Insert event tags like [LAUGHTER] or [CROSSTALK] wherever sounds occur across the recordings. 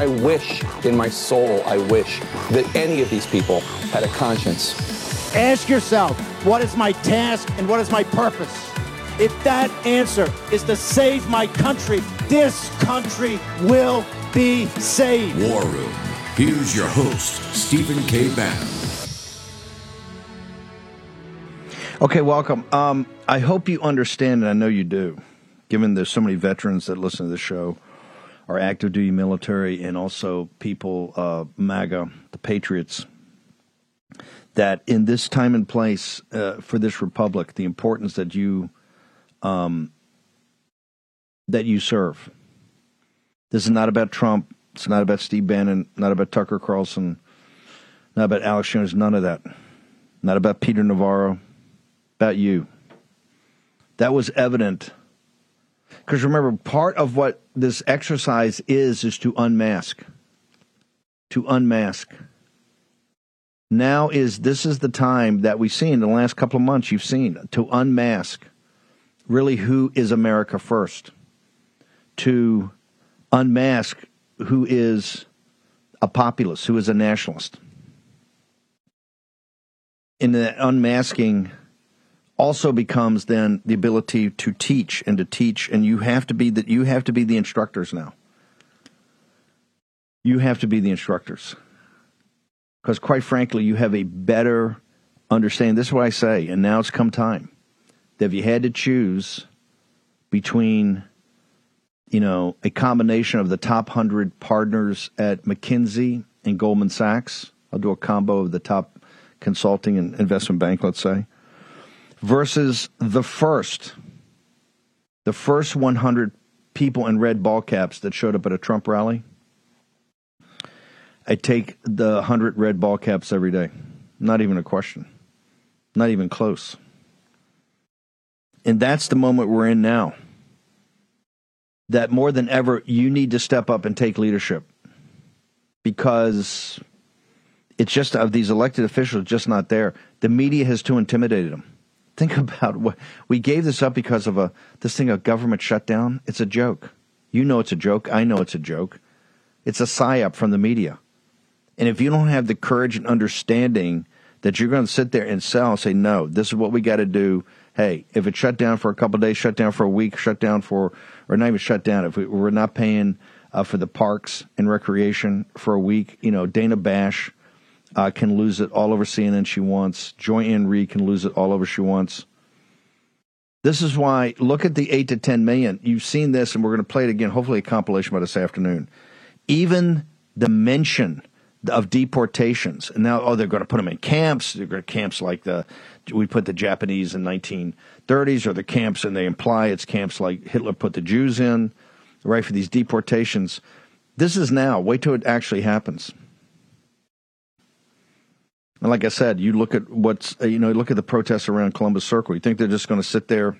I wish in my soul, I wish that any of these people had a conscience. Ask yourself, what is my task and what is my purpose? If that answer is to save my country, this country will be saved. War Room. Here's your host, Stephen K. Bannon. Okay, welcome. Um, I hope you understand, and I know you do, given there's so many veterans that listen to the show, our active duty military, and also people, uh, MAGA, the Patriots, that in this time and place uh, for this republic, the importance that you um, that you serve. This is not about Trump. It's not about Steve Bannon. Not about Tucker Carlson. Not about Alex Jones. None of that. Not about Peter Navarro about you. That was evident. Because remember, part of what this exercise is, is to unmask. To unmask. Now is this is the time that we've seen in the last couple of months you've seen to unmask really who is America first. To unmask who is a populist, who is a nationalist. In the unmasking also becomes then the ability to teach and to teach and you have to be that you have to be the instructors now. You have to be the instructors. Because quite frankly you have a better understanding. This is what i say and now it's come time. That if you had to choose between you know a combination of the top 100 partners at mckinsey and goldman sachs i'll do a combo of the top consulting and investment bank let's say versus the first, the first 100 people in red ball caps that showed up at a Trump rally. I take the 100 red ball caps every day. Not even a question. Not even close. And that's the moment we're in now. That more than ever, you need to step up and take leadership because it's just of these elected officials just not there. The media has too intimidated them. Think [LAUGHS] about what we gave this up because of a this thing a government shutdown. It's a joke. You know it's a joke. I know it's a joke. It's a psyop from the media. And if you don't have the courage and understanding that you're going to sit there and sell and say, no, this is what we got to do. Hey, if it shut down for a couple days, shut down for a week, shut down for, or not even shut down, if we, are not paying uh, for the parks and recreation for a week, you know, Dana Bash uh, can lose it all over CNN she wants. Joy Ann Reid can lose it all over she wants. This is why, look at the 8 to 10 million. You've seen this, and we're going to play it again, hopefully a compilation by this afternoon. Even the mention of deportations, and now, oh, they're going to put them in camps. They're going to camps like the, we put the Japanese in 1930s, or the camps, and they imply it's camps like Hitler put the Jews in, right, for these deportations. This is now. Wait till it actually happens. And like I said, you look at what's uh, you know, look at the protests around Columbus Circle. You think they're just going to sit there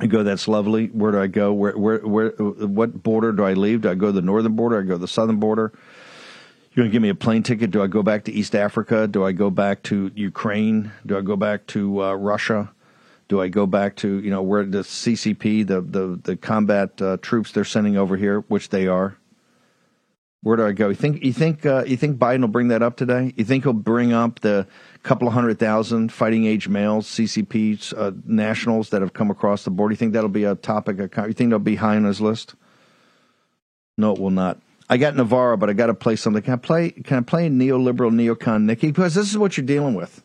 and go, "That's lovely. Where do I go? Where, where, where? What border do I leave? Do I go to the northern border? Do I go to the southern border? You're going to give me a plane ticket? Do I go back to East Africa? Do I go back to Ukraine? Do I go back to uh, Russia? Do I go back to you know where the CCP, the the the combat uh, troops they're sending over here, which they are? Where do I go? You think you think uh, you think Biden will bring that up today? You think he'll bring up the couple of hundred thousand fighting age males, CCP uh, nationals that have come across the board? You think that'll be a topic? Of, you think that'll be high on his list? No, it will not. I got Navarro, but I got to play something. Can I play? Can I play neoliberal neocon Nikki? Because this is what you're dealing with.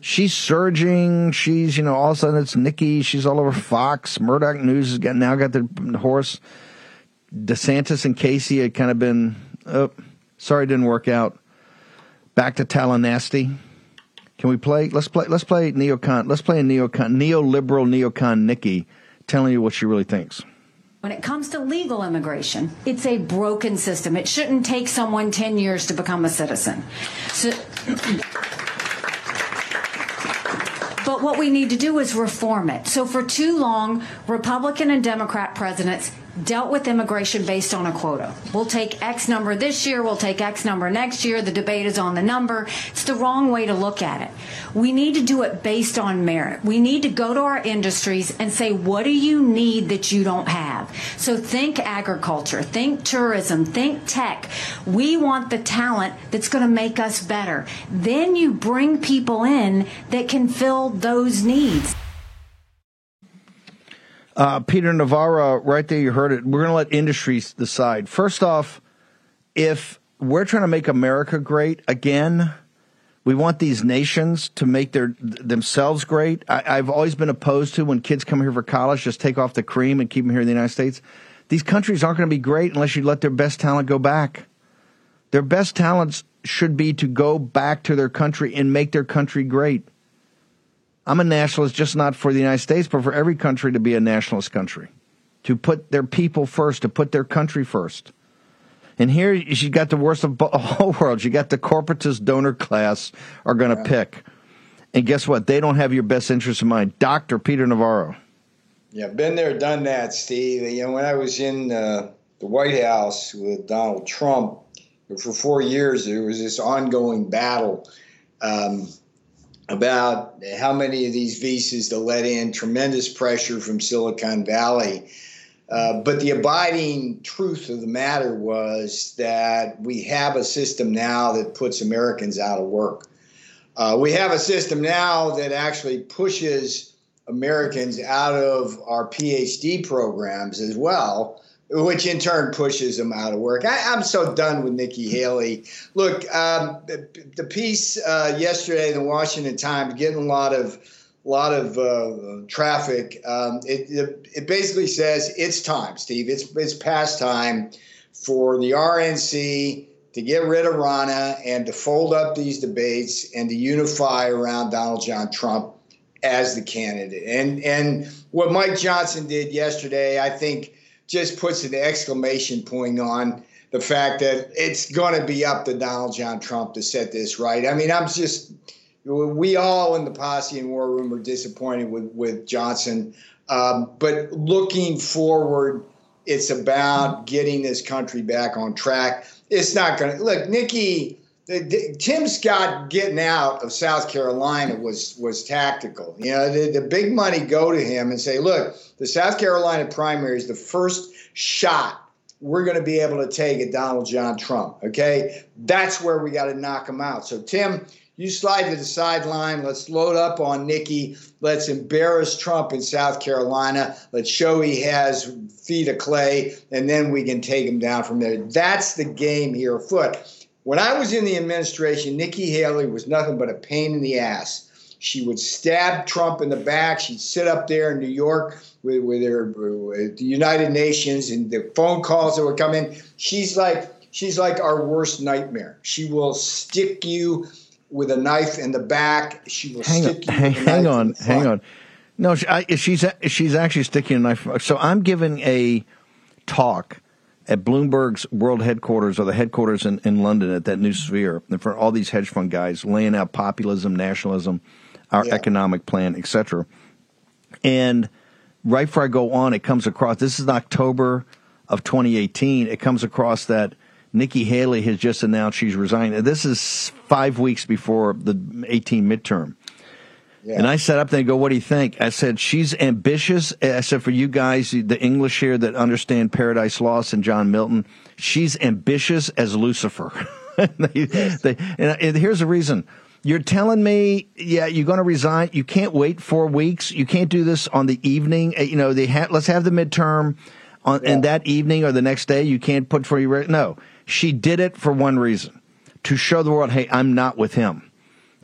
She's surging. She's you know all of a sudden it's Nikki. She's all over Fox. Murdoch News has got now got the horse. DeSantis and Casey had kind of been Oh, sorry, didn't work out. Back to Tallahassee. Can we play? Let's play. Let's play neocon. Let's play a neocon, neoliberal neocon Nikki, telling you what she really thinks. When it comes to legal immigration, it's a broken system. It shouldn't take someone 10 years to become a citizen. So But what we need to do is reform it. So for too long, Republican and Democrat presidents dealt with immigration based on a quota. We'll take X number this year, we'll take X number next year. The debate is on the number. It's the wrong way to look at it. We need to do it based on merit. We need to go to our industries and say, what do you need that you don't have? So think agriculture, think tourism, think tech. We want the talent that's going to make us better. Then you bring people in that can fill those needs. Uh, Peter Navarro, right there, you heard it. We're going to let industries decide. First off, if we're trying to make America great again, we want these nations to make their themselves great. I, have always been opposed to when kids come here for college, just take off the cream and keep them here in the United States. These countries aren't going to be great unless you let their best talent go back. Their best talents should be to go back to their country and make their country great. I'm a nationalist just not for the United States, but for every country to be a nationalist country, to put their people first, to put their country first. And here you got the worst of [LAUGHS] the whole world. You got the corporatist donor class are going to yeah. pick. And guess what? They don't have your best interest in mind. Dr. Peter Navarro. Yeah, been there, done that, Steve. You know, when I was in uh, the White House with Donald Trump for four years, there was this ongoing battle. Um, about how many of these visas to let in, tremendous pressure from Silicon Valley. Uh, but the abiding truth of the matter was that we have a system now that puts Americans out of work. Uh, we have a system now that actually pushes Americans out of our PhD programs as well which in turn pushes them out of work. I, am so done with Nikki Haley. Look, um, the, the, piece uh, yesterday in the Washington Times getting a lot of lot of uh, traffic. Um, it, it, it basically says it's time, Steve. It's it's past time for the RNC to get rid of Ronna and to fold up these debates and to unify around Donald John Trump as the candidate. And and what Mike Johnson did yesterday, I think just puts an exclamation point on the fact that it's going to be up to Donald John Trump to set this right. I mean, I'm just, we all in the posse and war room are disappointed with, with Johnson. Um, but looking forward, it's about getting this country back on track. It's not going to look, Nikki Tim Scott getting out of South Carolina was was tactical. You know, the, the big money go to him and say, look, the South Carolina primary is the first shot we're going to be able to take at Donald John Trump. Okay, that's where we got to knock him out. So Tim, you slide to the sideline. Let's load up on Nikki. Let's embarrass Trump in South Carolina. Let's show he has feet of clay, and then we can take him down from there. That's the game here afoot. When I was in the administration, Nikki Haley was nothing but a pain in the ass. She would stab Trump in the back. She'd sit up there in New York with, with her with the United Nations and the phone calls that would come in. She's like she's like our worst nightmare. She will stick you with a knife in the back. She will hang stick on, you. Hang, hang on, hang on. No, she, I, she's she's actually sticking a knife. So I'm giving a talk at Bloomberg's world headquarters or the headquarters in, in London at that new sphere, in front of all these hedge fund guys laying out populism, nationalism, our yeah. economic plan, etc. And right before I go on, it comes across. This is October of 2018. It comes across that Nikki Haley has just announced she's resigning. This is five weeks before the 18 midterm. Yeah. And I sat up there and go, what do you think? I said, she's ambitious. I said, for you guys, the English here that understand Paradise Lost and John Milton, she's ambitious as Lucifer. [LAUGHS] they, they, and, here's the reason. You're telling me, yeah, you're going to resign. You can't wait four weeks. You can't do this on the evening. Uh, you know, they ha- let's have the midterm on, yeah. and that evening or the next day. You can't put for you. No, she did it for one reason to show the world, hey, I'm not with him.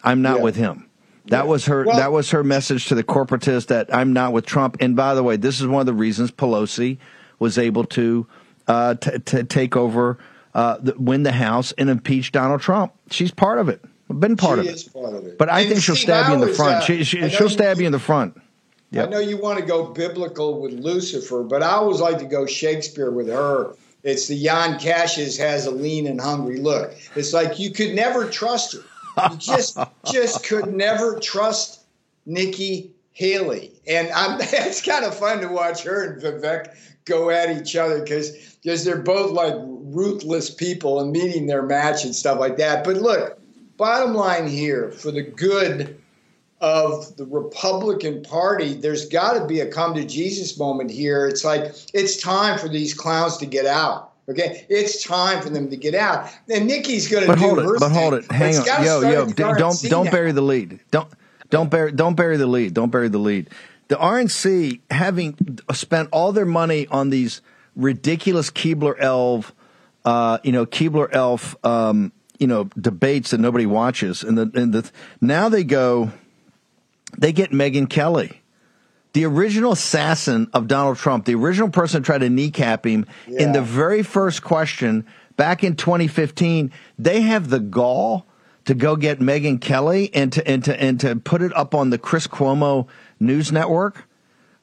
I'm not yeah. with him. That was her. Well, that was her message to the corporatists that I'm not with Trump. And by the way, this is one of the reasons Pelosi was able to uh, t- t- take over, uh, the, win the House, and impeach Donald Trump. She's part of it. Been part, of it. part of it. But I and think she'll stab you in the front. Uh, she, she, will stab you, you in the front. Yep. I know you want to go biblical with Lucifer, but I always like to go Shakespeare with her. It's the Jan Cassius has a lean and hungry look. It's like you could never trust her. You just just could never trust Nikki Haley, and I'm, [LAUGHS] it's kind of fun to watch her and Vivek go at each other because because they're both like ruthless people and meeting their match and stuff like that. But look, bottom line here for the good of the Republican Party, there's got to be a come to Jesus moment here. It's like it's time for these clowns to get out. Okay, it's time for them to get out. And Nikki's going to do hold her it, but hold it. Hang on, yo, yo, d- don't don't now. bury the lead. Don't don't bury don't bury the lead. Don't bury the lead. The RNC having spent all their money on these ridiculous Keebler Elf, uh, you know, Keebler Elf, um, you know, debates that nobody watches, and the and the now they go, they get Megyn Kelly. The original assassin of Donald Trump, the original person who tried to kneecap him in the very first question back in 2015, they have the gall to go get Megyn Kelly and to and to and to put it up on the Chris Cuomo News Network.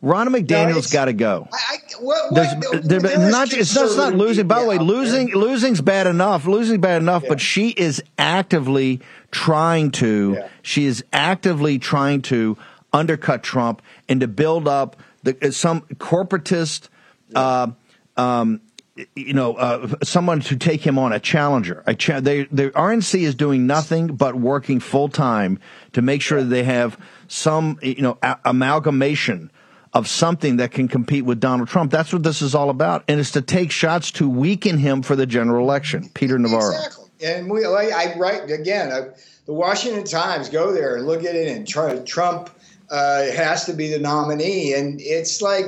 Ronna McDaniel's got to go. I, I, what, what, there- not, it's not, it's not losing. By the way, out there. losing losing's bad enough. Losing bad enough, Yeah. but she is actively trying to. Yeah. She is actively trying to undercut Trump and to build up the, some corporatist. Uh, um, you know, uh, someone to take him on a challenger. A cha- they, the RNC is doing nothing but working full time to make sure that they have some, you know, a- amalgamation of something that can compete with Donald Trump. That's what this is all about, and it's to take shots to weaken him for the general election. Peter Navarro. Exactly. And we, I write again, uh, the Washington Times, go there and look at it, and try, Trump uh, has to be the nominee. And it's like,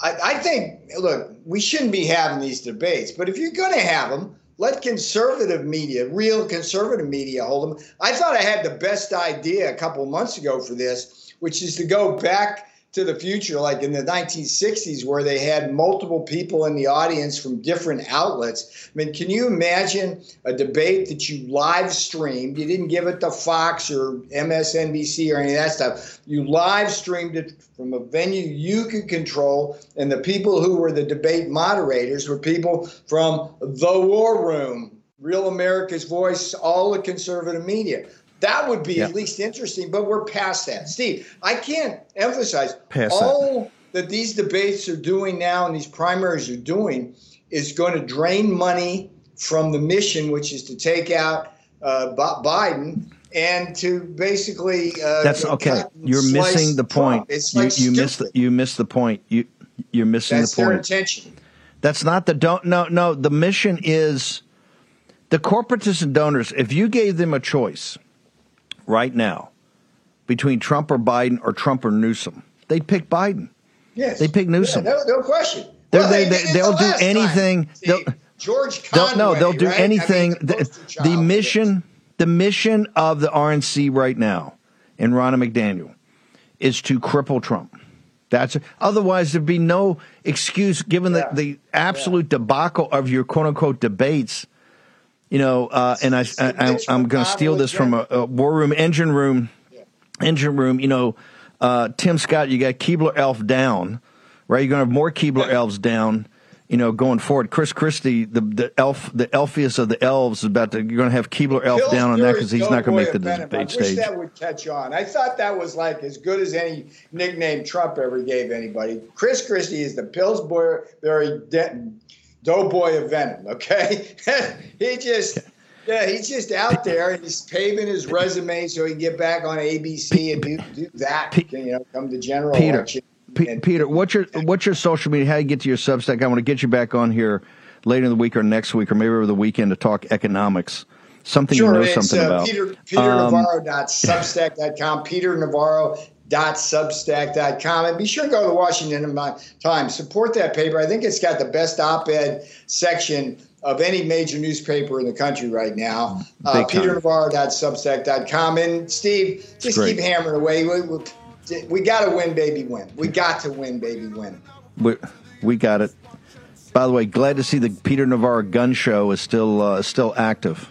I, I think, look, we shouldn't be having these debates, but if you're going to have them, let conservative media, real conservative media, hold them. I thought I had the best idea a couple months ago for this, which is to go back to the future, like in the 1960s, where they had multiple people in the audience from different outlets. I mean, can you imagine a debate that you live streamed? You didn't give it to Fox or MSNBC or any of that stuff. You live streamed it from a venue you could control, and the people who were the debate moderators were people from the War Room, Real America's Voice, all the conservative media. That would be Yeah. at least interesting, but we're past that. Steve, I can't emphasize Past all that these debates are doing now and these primaries are doing is going to drain money from the mission, which is to take out uh, Biden and to basically. Uh, That's okay. You're missing the point. It's You, like you missed the, you missed the point. You you're missing That's the their point. intention. That's not the don't no no. The mission is the corporatists and donors. If you gave them a choice right now between Trump or Biden or Trump or Newsom, they'd pick Biden. Yes. They pick Newsom. Yeah, no, no question. Well, they- they they- did it they'll the do anything- See, they'll- George They'll, no, they'll do right? I mean, anything. the the, poster the child for mission, the mission of the RNC right now, and Ronna McDaniel, is to cripple Trump. That's otherwise there'd be no excuse given Yeah. the, the absolute debacle of your quote unquote debates. You know, uh, and I, I, I I'm going to steal this from a, a war room, engine room, engine room. You know, uh, Tim Scott, you got Keebler Elf down, right? You're going to have more Keebler Elves down. You know, going forward, Chris Christie, the the elf, the elfiest of the elves, is about to. You're going to have Keebler Elf Pillsbury down on that because he's not going to make the Doughboy of Venom. debate I wish stage. that would catch on. I thought that was like as good as any nickname Trump ever gave anybody. Chris Christie is the Pillsbury De- Doughboy of Venom. Okay, [LAUGHS] he just. Yeah, he's just out there and he's paving his resume so he can get back on ABC and do, do that. You know, come to general Peter, election. And- Peter, what's your what's your social media? How do you get to your Substack? I want to get you back on here later in the week or next week or maybe over the weekend to talk economics. Something Sure, you know something uh, about. Peter, Peter Um, PeterNavarro.substack.com, PeterNavarro.substack.com. And be sure to go to the Washington Times. Support that paper. I think it's got the best op ed section of any major newspaper in the country right now. Uh. PeterNavarro.substack.com. And Steve, just great. keep hammering away. We, we, we got to win, baby, win. We got to win, baby, win. we, we got it. By the way, glad to see the Peter Navarro gun show is still uh, still active,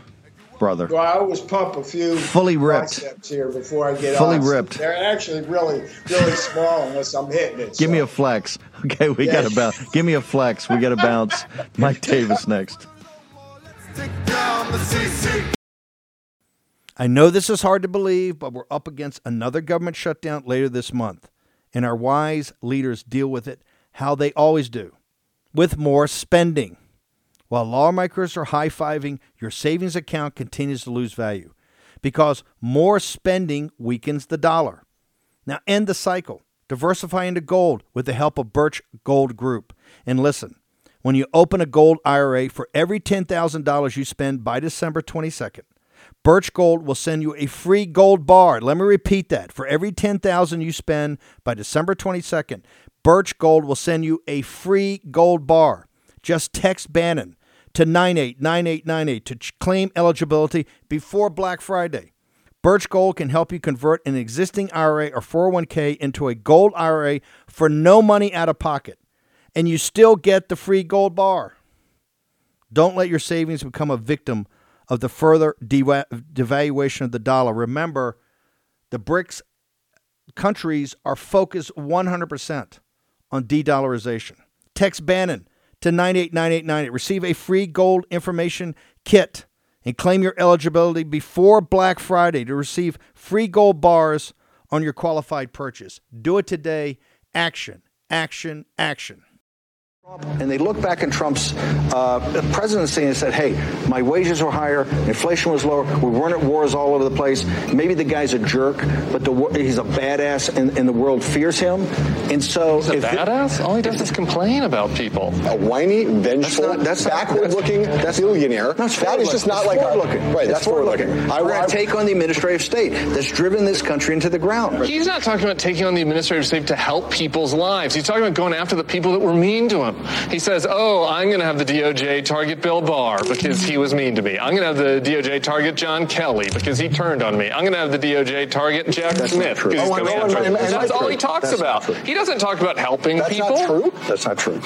brother. Well, I always pump a few Fully ripped. biceps here before I get Fully on. ripped. They're actually really, really small unless I'm hitting it. Give me a flex. [LAUGHS] Okay, we Yeah. got to bounce. Give me a flex. We got to bounce. [LAUGHS] Mike Davis next. I know this is hard to believe, but we're up against another government shutdown later this month, and our wise leaders deal with it how they always do with more spending. While lawmakers are high fiving, your savings account continues to lose value because more spending weakens the dollar. Now, end the cycle. Diversify into gold with the help of Birch Gold Group. And listen, when you open a gold IRA for every $10,000 you spend by December 22nd, Birch Gold will send you a free gold bar. Let me repeat that. For every 10,000 you spend by December 22nd, Birch Gold will send you a free gold bar. Just text Bannon to 989898 to claim eligibility before Black Friday. Birch Gold can help you convert an existing IRA or 401k into a gold IRA for no money out of pocket, and you still get the free gold bar. Don't let your savings become a victim of the further devaluation of the dollar. Remember, the BRICS countries are focused 100% on de dollarization. Text Bannon to 989898. Receive a free gold information kit and claim your eligibility before Black Friday to receive free gold bars on your qualified purchase. Do it today. Action, action, action. And they look back in Trump's uh, presidency and said, hey, my wages were higher, inflation was lower, we weren't at wars all over the place. Maybe the guy's a jerk, but the, he's a badass and, and the world fears him. And so. He's a badass? All he does is complain about people. A whiny, vengeful, that's backward looking that's, billionaire. That's that is just not like forward looking. Right, that's forward looking. I want to take on the administrative state that's driven this country into the ground. He's not talking about taking on the administrative state to help people's lives. He's talking about going after the people that were mean to him. He says, oh, I'm going to have the DOJ target Bill Barr because he was mean to me. I'm going to have the DOJ target John Kelly because he turned on me. I'm going to have the DOJ target Jack That's Smith because oh, he's oh, coming after and, and, That's all he talks That's about. He doesn't talk about helping That's people. not true. That's not true.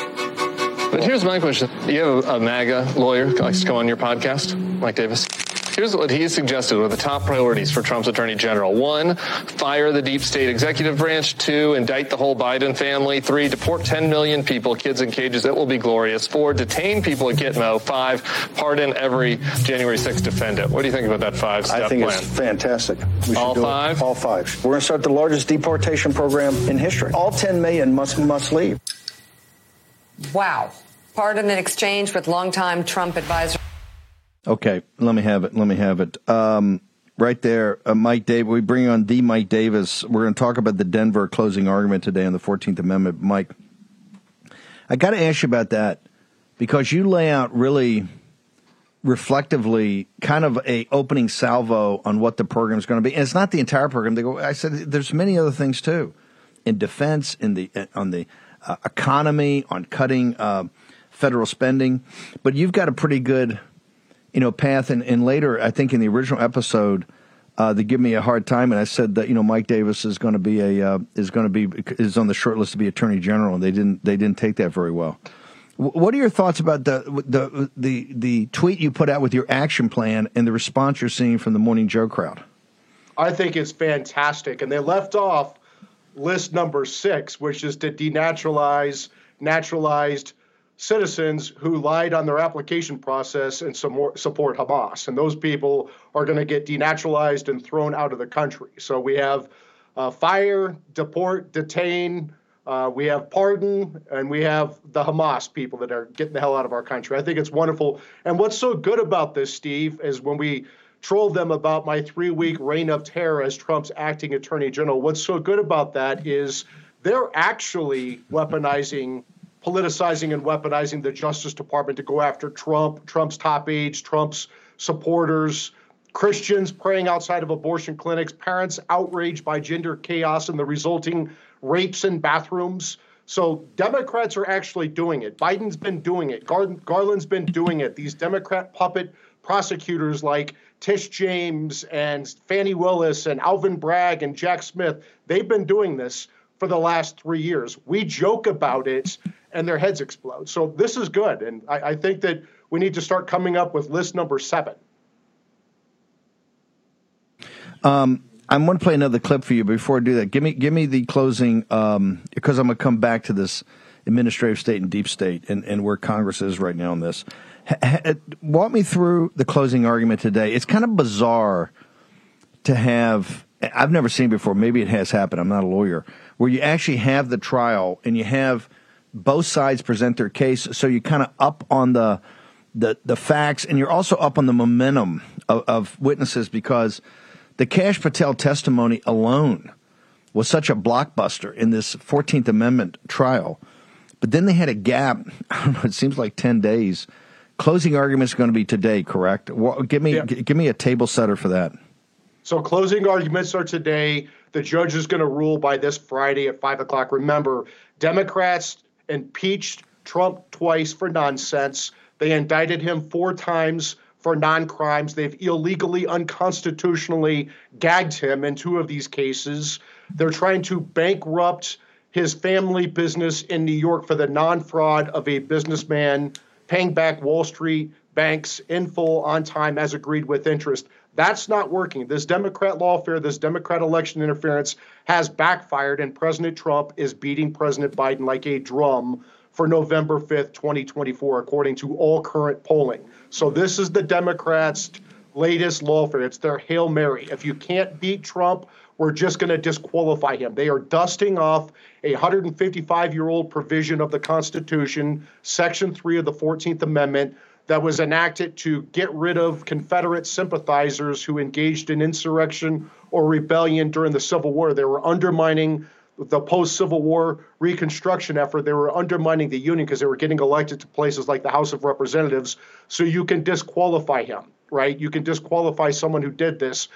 But here's my question. You have a, a MAGA lawyer who likes to come on your podcast, Mike Davis. Here's what he suggested were the top priorities for Trump's attorney general. One, fire the deep state executive branch. Two, indict the whole Biden family. Three, deport 10 million people, kids in cages. It will be glorious. Four, detain people at Gitmo. Five, pardon every January 6th defendant. What do you think about that five step I think plan? it's fantastic. We should All do it. five? All five. We're going to start the largest deportation program in history. All 10 million must must leave. Wow. Pardon in exchange with longtime Trump advisor. Okay, let me have it. Let me have it. Um, right there, uh, Mike Davis. We bring on the Mike Davis. We're going to talk about the Denver closing argument today on the Fourteenth Amendment. Mike, I got to ask you about that because you lay out really reflectively kind of a opening salvo on what the program is going to be. And it's not the entire program. They go. I said there's many other things too, in defense, in the on the uh, economy, on cutting uh, federal spending. But you've got a pretty good you know, path. And, and later, I think in the original episode, uh, they give me a hard time, and I said that you know Mike Davis is going to be a uh, is going to be is on the short list to be Attorney General, and they didn't they didn't take that very well. W- what are your thoughts about the the the the tweet you put out with your action plan and the response you're seeing from the Morning Joe crowd? I think it's fantastic, and they left off list number six, which is to denaturalize naturalized citizens who lied on their application process and support Hamas. And those people are going to get denaturalized and thrown out of the country. So we have uh, fire, deport, detain. Uh, we have pardon, and we have the Hamas people that are getting the hell out of our country. I think it's wonderful. And what's so good about this, Steve, is when we trolled them about my three week reign of terror as Trump's acting attorney general, what's so good about that is they're actually weaponizing politicizing and weaponizing the Justice Department to go after Trump, Trump's top aides, Trump's supporters, Christians praying outside of abortion clinics, parents outraged by gender chaos and the resulting rapes in bathrooms. So Democrats are actually doing it. Biden's been doing it. Gar- Garland's been doing it. These Democrat puppet prosecutors like Tish James and Fani Willis and Alvin Bragg and Jack Smith, they've been doing this for the last three years. We joke about it and their heads explode. So this is good. And I, I think that we need to start coming up with list number seven. Um, I'm going to play another clip for you. Before I do that, give me give me the closing um, because I'm going to come back to this administrative state and deep state and, and where Congress is right now on this. walk me through the closing argument today. It's kind of bizarre to have. I've never seen before. Maybe it has happened. I'm not a lawyer. Where you actually have the trial and you have both sides present their case, so you kind of up on the the the facts, and you're also up on the momentum of, of witnesses because the Kash Patel testimony alone was such a blockbuster in this 14th Amendment trial. But then they had a gap. [LAUGHS] I don't know. It seems like 10 days. Closing arguments going to be today, correct? Well, give me yeah. g- give me a table setter for that. So closing arguments are today. The judge is going to rule by this Friday at five o'clock. Remember, Democrats impeached Trump twice for nonsense. They indicted him four times for non crimes. They've illegally, unconstitutionally gagged him in two of these cases. They're trying to bankrupt his family business in New York for the non fraud of a businessman paying back Wall Street banks in full on time as agreed with interest. That's not working. This Democrat lawfare, this Democrat election interference has backfired, and President Trump is beating President Biden like a drum for November 5th, 2024, according to all current polling. So this is the Democrats' latest lawfare. It's their Hail Mary. If you can't beat Trump, we're just going to disqualify him. They are dusting off a 155 year old provision of the Constitution, Section 3 of the 14th Amendment, that was enacted to get rid of Confederate sympathizers who engaged in insurrection or rebellion during the Civil War. They were undermining the post Civil War Reconstruction effort, they were undermining the Union because they were getting elected to places like the House of Representatives. So you can disqualify him, right? You can disqualify someone who did this.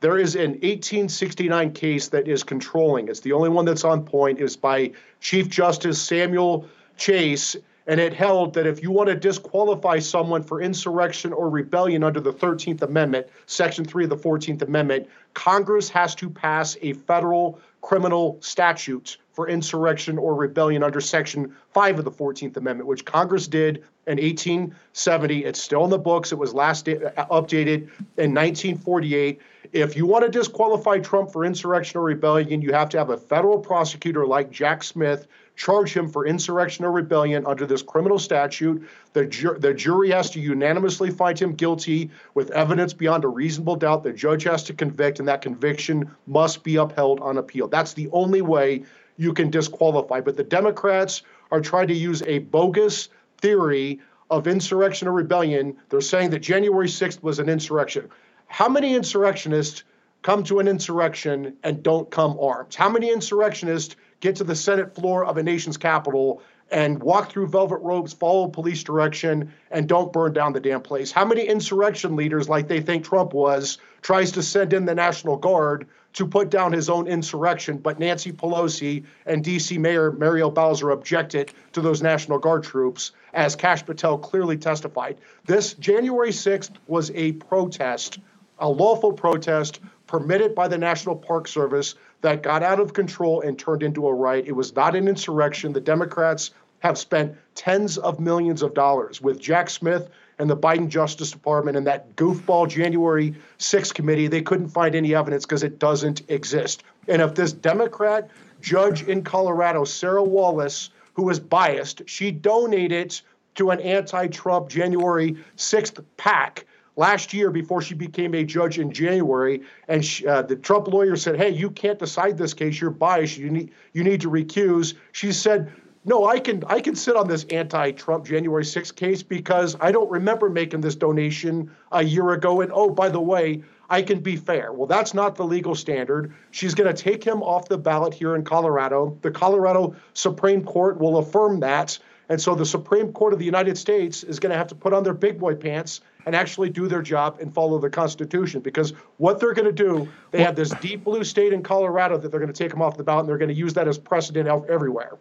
There is an 1869 case that is controlling. It's the only one that's on point. It's by Chief Justice Samuel Chase and it held that if you want to disqualify someone for insurrection or rebellion under the 13th Amendment, Section 3 of the 14th Amendment, Congress has to pass a federal criminal statute for insurrection or rebellion under Section 5 of the 14th Amendment, which Congress did in 1870. It's still in the books. It was last uh, updated in 1948. If you want to disqualify Trump for insurrection or rebellion, you have to have a federal prosecutor like Jack Smith charge him for insurrection or rebellion under this criminal statute. The, ju- the jury has to unanimously find him guilty with evidence beyond a reasonable doubt. The judge has to convict, and that conviction must be upheld on appeal. That's the only way you can disqualify. But the Democrats are trying to use a bogus theory of insurrection or rebellion. They're saying that January 6th was an insurrection. How many insurrectionists come to an insurrection and don't come armed? How many insurrectionists get to the Senate floor of a nation's capital and walk through velvet robes, follow police direction, and don't burn down the damn place? How many insurrection leaders, like they think Trump was, tries to send in the National Guard to put down his own insurrection, but Nancy Pelosi and DC Mayor Muriel Bowser objected to those National Guard troops, as Kash Patel clearly testified. This January 6th was a protest, a lawful protest permitted by the National Park Service that got out of control and turned into a riot. It was not an insurrection. The Democrats have spent tens of millions of dollars with Jack Smith and the Biden Justice Department and that goofball January 6th committee. They couldn't find any evidence because it doesn't exist. And if this Democrat judge in Colorado, Sarah Wallace, who was biased, she donated to an anti Trump January 6th PAC last year before she became a judge in January. And she, uh, the Trump lawyer said, "Hey, you can't decide this case. You're biased. You need you need to recuse." She said. No, I can I can sit on this anti-Trump January 6th case because I don't remember making this donation a year ago. And oh, by the way, I can be fair. Well, that's not the legal standard. She's going to take him off the ballot here in Colorado. The Colorado Supreme Court will affirm that. And so the Supreme Court of the United States is going to have to put on their big boy pants and actually do their job and follow the Constitution. Because what they're going to do, they have this deep blue state in Colorado that they're going to take them off the ballot and they're going to use that as precedent everywhere.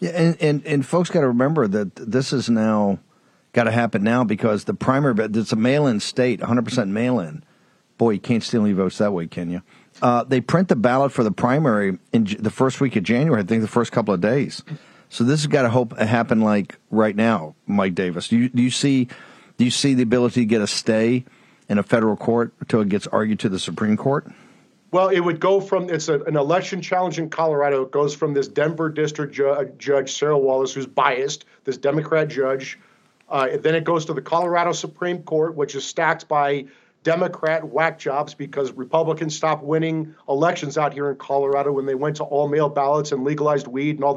Yeah, and, and, and folks got to remember that this is now got to happen now because the primary, but it's a mail in state, 100% mail in. Boy, you can't steal any votes that way, can you? Uh, they print the ballot for the primary in the first week of January, I think the first couple of days. So this has got to hope happen like right now, Mike Davis. Do you, do you see do you see the ability to get a stay in a federal court until it gets argued to the Supreme Court? Well, it would go from it's a, an election challenge in Colorado. It goes from this Denver district ju- uh, judge Sarah Wallace, who's biased, this Democrat judge. Uh, then it goes to the Colorado Supreme Court, which is stacked by Democrat whack jobs because Republicans stopped winning elections out here in Colorado when they went to all mail ballots and legalized weed and all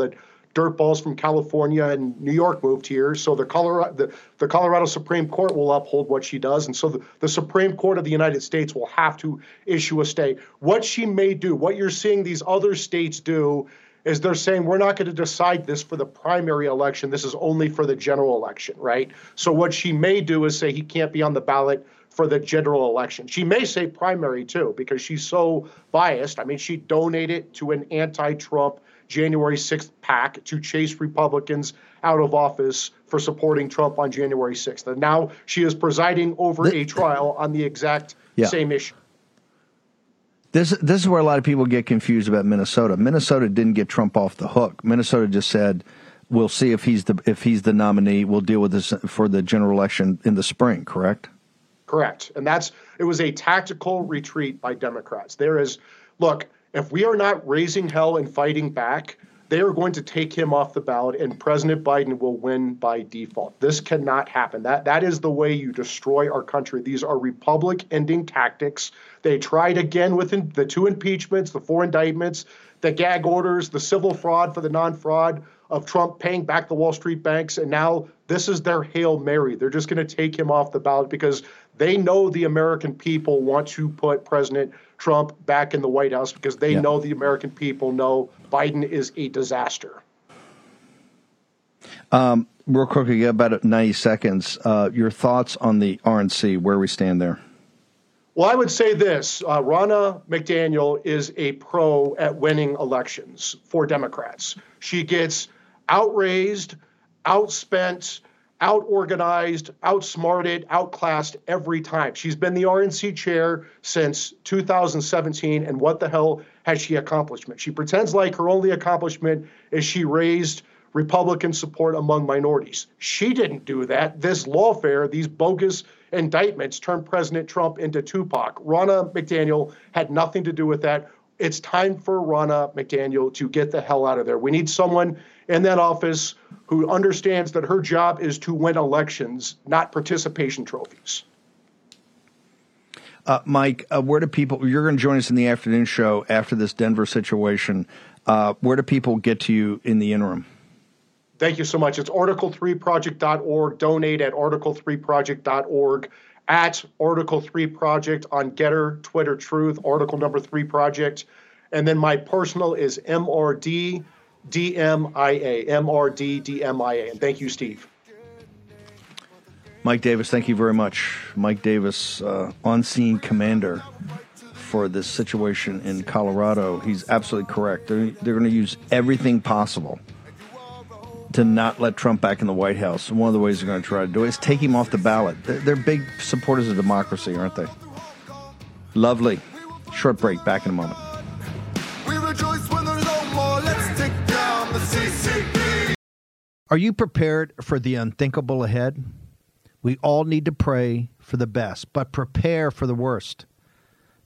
the dirtballs from California and New York moved here. So the Colorado the, the Colorado Supreme Court will uphold what she does, and so the, the Supreme Court of the United States will have to issue a stay. What she may do, what you're seeing these other states do, is they're saying we're not going to decide this for the primary election. This is only for the general election, right? So what she may do is say he can't be on the ballot for the general election. She may say primary too, because she's so biased. I mean, she donated to an anti-Trump January 6th PAC to chase Republicans out of office for supporting Trump on January 6th. And now she is presiding over a trial on the exact Yeah. same issue. This this is where a lot of people get confused about Minnesota. Minnesota didn't get Trump off the hook. Minnesota just said, "We'll see if he's the if he's the nominee. We'll deal with this for the general election in the spring." Correct? Correct. And that's it was a tactical retreat by Democrats. There is look, if we are not raising hell and fighting back, they are going to take him off the ballot and President Biden will win by default. This cannot happen. That that is the way you destroy our country. These are republic ending tactics. They tried again with the two impeachments, the four indictments, the gag orders, the civil fraud for the non-fraud of Trump paying back the Wall Street banks, and now this is their Hail Mary. They're just going to take him off the ballot because they know the American people want to put President Trump back in the White House because they Yeah. know the American people know Biden is a disaster. Um, real quick, we got about ninety seconds. Uh, your thoughts on the RNC? Where we stand there? Well, I would say this uh, Ronna McDaniel is a pro at winning elections for Democrats. She gets outraised, outspent, outorganized, outsmarted, outclassed every time. She's been the RNC chair since 2017, and what the hell has she accomplished? She pretends like her only accomplishment is she raised Republican support among minorities. She didn't do that. This lawfare, these bogus indictments, turned President Trump into Tupac. Ronna McDaniel had nothing to do with that. It's time for Ronna McDaniel to get the hell out of there. We need someone in that office who understands that her job is to win elections, not participation trophies. Uh, Mike, uh, where do people? You're going to join us in the afternoon show after this Denver situation. Uh, where do people get to you in the interim? Thank you so much. It's article3project.org. Donate at article3project.org. At Article 3 Project on Gettr, Twitter, Truth, Article number 3 Project. And then my personal is MRD DMIA. MRD DMIA. And thank you, Steve. Mike Davis, thank you very much. Mike Davis, uh, on scene commander for this situation in Colorado. He's absolutely correct. They're, they're going to use everything possible to not let Trump back in the White House. And one of the ways they're going to try to do it is take him off the ballot. They're, they're big supporters of democracy, aren't they? Lovely. Short break. Back in a moment. We rejoice when there's no more. Let's take down the CCP. Are you prepared for the unthinkable ahead? We all need to pray for the best, but prepare for the worst.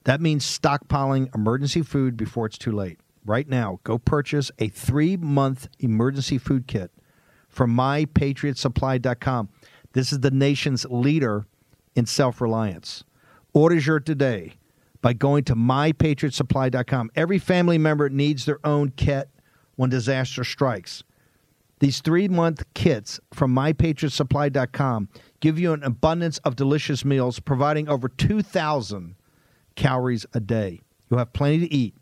That means stockpiling emergency food before it's too late. Right now, go purchase a three month emergency food kit from mypatriotsupply.com. This is the nation's leader in self reliance. Order your today by going to mypatriotsupply.com. Every family member needs their own kit when disaster strikes. These three month kits from mypatriotsupply.com give you an abundance of delicious meals, providing over 2,000 calories a day. You'll have plenty to eat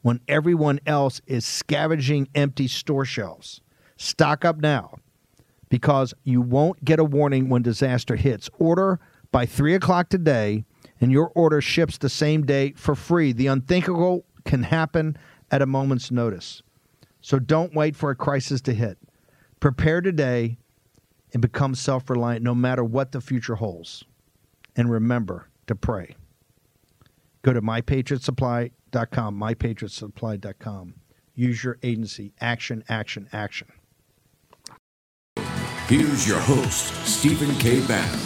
when everyone else is scavenging empty store shelves. Stock up now because you won't get a warning when disaster hits. Order by 3 o'clock today, and your order ships the same day for free. The unthinkable can happen at a moment's notice. So don't wait for a crisis to hit. Prepare today and become self reliant no matter what the future holds. And remember to pray. Go to mypatriotsupply.com, mypatriotsupply.com. Use your agency. Action, action, action. Here's your host, Stephen K. Bannon.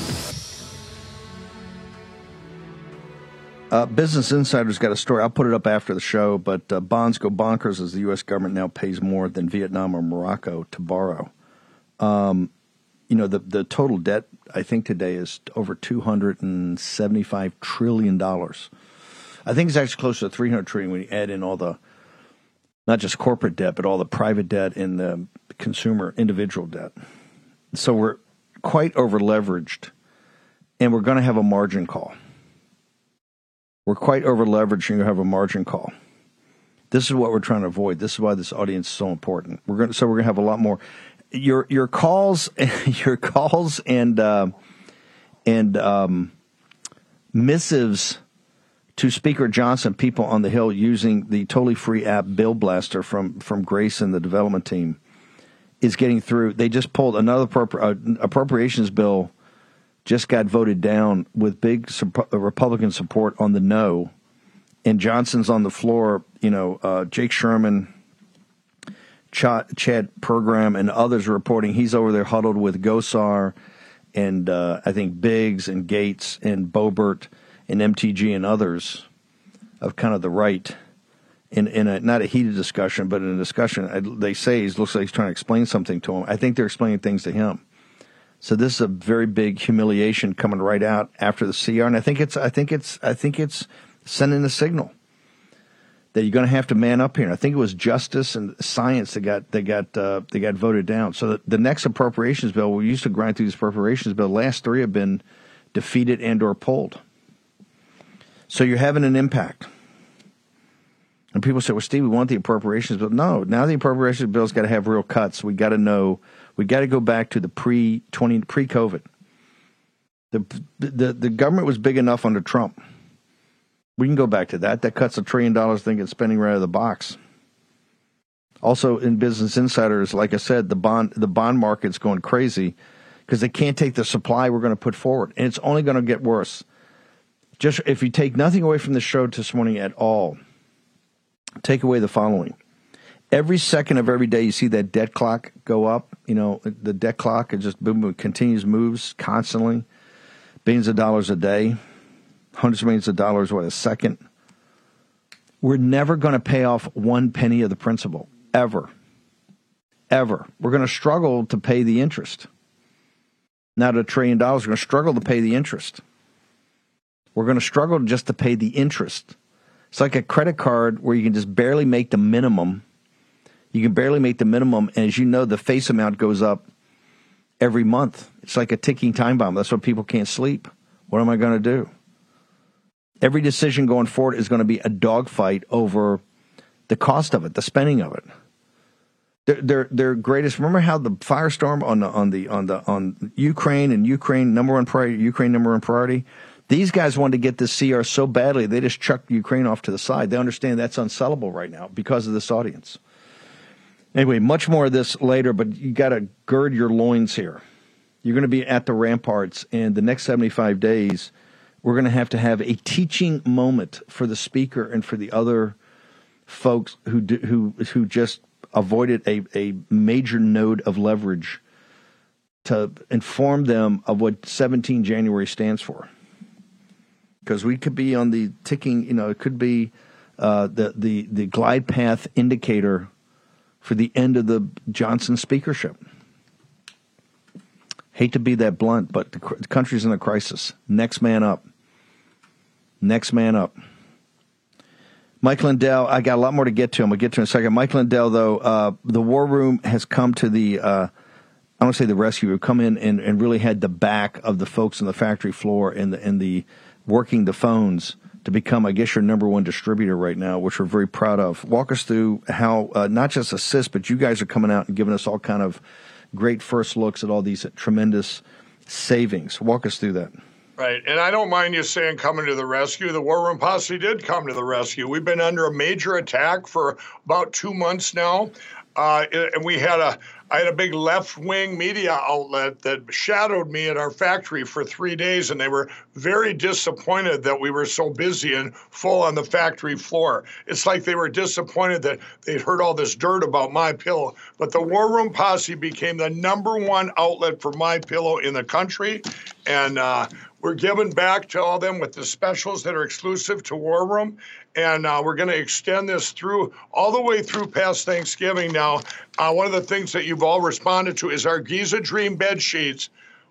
Uh, Business Insider's got a story. I'll put it up after the show, but uh, bonds go bonkers as the U.S. government now pays more than Vietnam or Morocco to borrow. Um, you know, the the total debt I think today is over two hundred and seventy five trillion dollars. I think it's actually closer to three hundred trillion when you add in all the not just corporate debt, but all the private debt and the consumer individual debt. So we're quite over leveraged, and we're going to have a margin call. We're quite over leveraged, and you have a margin call. This is what we're trying to avoid. This is why this audience is so important. We're going to, so we're going to have a lot more. Your your calls, [LAUGHS] your calls, and uh, and um, missives to Speaker Johnson, people on the Hill using the totally free app Bill Blaster from from Grace and the development team is getting through. They just pulled another uh, appropriations bill, just got voted down with big sup- Republican support on the no, and Johnson's on the floor. You know, uh, Jake Sherman. Chad, Chad Pergram and others reporting he's over there huddled with Gosar and uh, I think Biggs and Gaetz and Boebert and MTG and others of kind of the right in in a not a heated discussion, but in a discussion. They say he looks like he's trying to explain something to him. I think they're explaining things to him. So this is a very big humiliation coming right out after the CR, and I think it's I think it's I think it's sending a signal that you're going to have to man up here. And I think it was justice and science that got that got uh, that got voted down. So the, the next appropriations bill, we used to grind through these appropriations bill. The last three have been defeated and or pulled. So you're having an impact. And people say, "Well, Steve, we want the appropriations bill." No, now the appropriations bill's got to have real cuts. We got to know. We got to go back to the pre twenty pre COVID. The, the the government was big enough under Trump we can go back to that. That cuts a trillion dollars thing it's spending right out of the box. Also, in Business Insiders, like I said, the bond the bond market's going crazy because they can't take the supply we're going to put forward, and it's only going to get worse. Just if you take nothing away from the show this morning at all, take away the following: every second of every day, you see that debt clock go up. You know, the debt clock it just boom, boom continues moves constantly, billions of dollars a day hundreds of millions of dollars, what, a second? We're never going to pay off one penny of the principal, ever. Ever. We're going to struggle to pay the interest. Not a trillion dollars, we're going to struggle to pay the interest. We're going to struggle just to pay the interest. It's like a credit card where you can just barely make the minimum. You can barely make the minimum, and as you know, the face amount goes up every month. It's like a ticking time bomb. That's why people can't sleep. What am I going to do? every decision going forward is going to be a dogfight over the cost of it, the spending of it. Their, their, their greatest. Remember how the firestorm on the on the on the on Ukraine and Ukraine number one priority, Ukraine number one priority. These guys wanted to get this CR so badly they just chucked Ukraine off to the side. They understand that's unsellable right now because of this audience. Anyway, much more of this later, but you got to gird your loins here. You're going to be at the ramparts, and the next 75 days we're going to have to have a teaching moment for the speaker and for the other folks who do, who who just avoided a, a major node of leverage to inform them of what 17 January stands for. Because we could be on the ticking, you know, it could be uh, the, the, the glide path indicator for the end of the Johnson speakership. Hate to be that blunt, but the country's in a crisis. Next man up. Next man up. Mike Lindell, I got a lot more to get to I'm going to get to in a second. Mike Lindell, though, uh, the war room has come to the, uh, I don't say the rescue, come in and, and really had the back of the folks on the factory floor and the, and the working the phones to become, I guess, your number one distributor right now, which we're very proud of. Walk us through how uh, not just assist, but you guys are coming out and giving us all kind of great first looks at all these tremendous savings. Walk us through that. Right. And I don't mind you saying coming to the rescue. The War Room Posse did come to the rescue. We've been under a major attack for about two months now. Uh, and we had a I had a big left wing media outlet that shadowed me at our factory for three days, and they were very disappointed that we were so busy and full on the factory floor. It's like they were disappointed that they'd heard all this dirt about my pillow. But the War Room Posse became the number one outlet for my pillow in the country, and uh, We're giving back to all them with the specials that are exclusive to War Room, and uh, we're going to extend this through all the way through past Thanksgiving. Now, uh, one of the things that you've all responded to is our Giza Dream bed sheets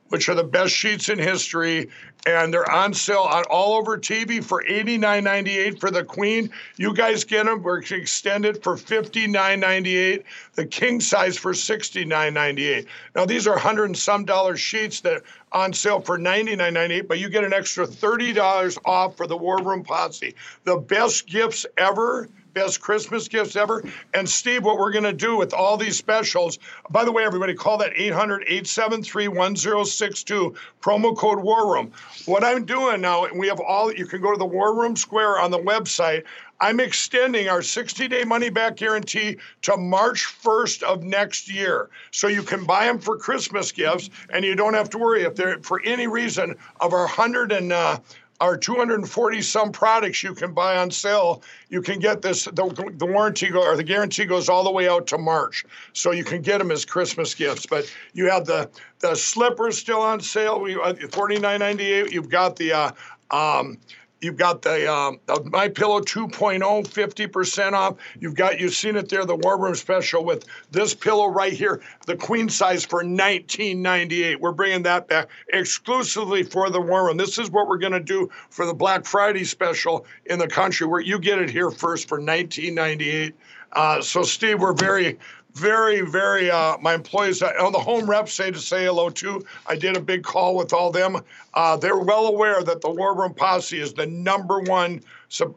which are the best sheets in history, and they're on sale on all over TV for $89.98 for the Queen. You guys get them. We're extended for $59.98. The king size for $69.98. Now these are hundred and some dollar sheets that on sale for $99.98, but you get an extra $30 off for the War Room Posse. The best gifts ever best Christmas gifts ever. And Steve, what we're going to do with all these specials, by the way, everybody call that 800 873 1062, promo code War Room. What I'm doing now, and we have all, you can go to the War Room Square on the website. I'm extending our 60 day money back guarantee to March 1st of next year. So you can buy them for Christmas gifts and you don't have to worry if they're for any reason of our 100 and uh, our 240 some products you can buy on sale. You can get this, the, the warranty go, or the guarantee goes all the way out to March. So you can get them as Christmas gifts. But you have the, the slippers still on sale. We uh, 49.98. You've got the, uh, um, You've got the, um, the My Pillow 2.0, 50% off. You've got you've seen it there, the War Room special with this pillow right here, the queen size for 19.98. We're bringing that back exclusively for the War Room. This is what we're going to do for the Black Friday special in the country, where you get it here first for 19.98. Uh, so, Steve, we're very, very, very. Uh, my employees uh, on the home reps say to say hello to. I did a big call with all them. Uh, they're well aware that the War Room Posse is the number one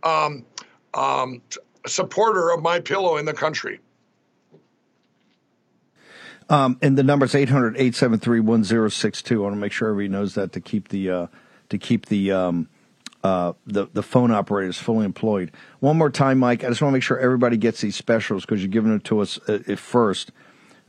um, um, supporter of my pillow in the country. Um, and the number is 800 873 1062. I want to make sure everybody knows that to keep the uh, to keep the um, uh, the the phone operator is fully employed. One more time, Mike. I just want to make sure everybody gets these specials because you're giving it to us uh, at first.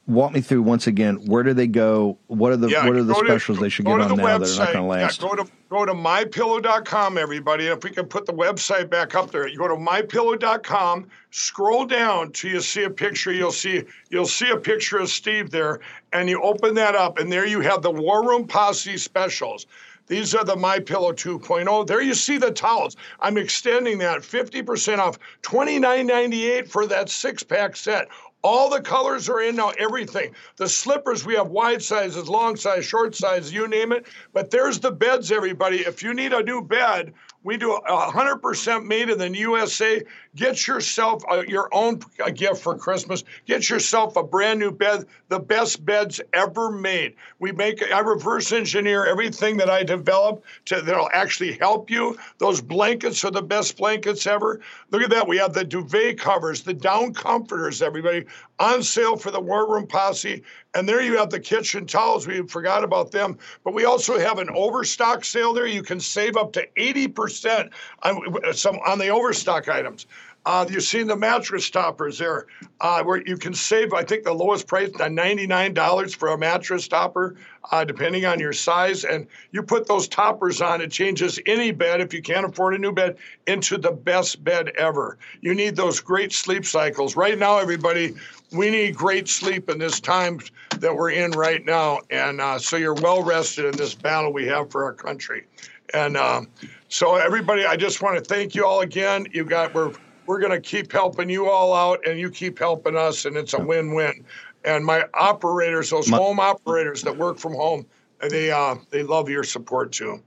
Walk me through once again. Where do they go? What are the Yeah, what are the go to- specials they should get on now that are not going to last? Yeah, go to go to mypillow.com, everybody. If we can put the website back up there, you go to mypillow.com, scroll down till you see a picture. You'll see you'll see a picture of Steve there, and you open that up, and there you have the War Room Posse specials. These are the My Pillow 2.0. There you see the towels. I'm extending that 50% off, $29.98 for that six pack set. All the colors are in now, everything. The slippers, we have wide sizes, long size, short size, you name it. But there's the beds, everybody. If you need a new bed, we do a 100% made in the USA. Get yourself uh, your own gift for Christmas. Get yourself a brand new bed, the best beds ever made. We make, I reverse engineer everything that I develop to that'll actually help you. Those blankets are the best blankets ever. Look at that. We have the duvet covers, the down comforters, everybody, on sale for the War Room Posse. And there you have the kitchen towels. We forgot about them. But we also have an overstock sale there. You can save up to 80% on some on the overstock items. Uh, you've seen the mattress toppers there, uh, where you can save, I think, the lowest price, uh, $99 for a mattress topper, uh, depending on your size. And you put those toppers on, it changes any bed, if you can't afford a new bed, into the best bed ever. You need those great sleep cycles. Right now, everybody, we need great sleep in this time that we're in right now. And uh, so you're well rested in this battle we have for our country. And um, so, everybody, I just want to thank you all again. You got we're we're going to keep helping you all out, and you keep helping us, and it's a win-win. And my operators, those My- home operators that work from home, they uh, they love your support too.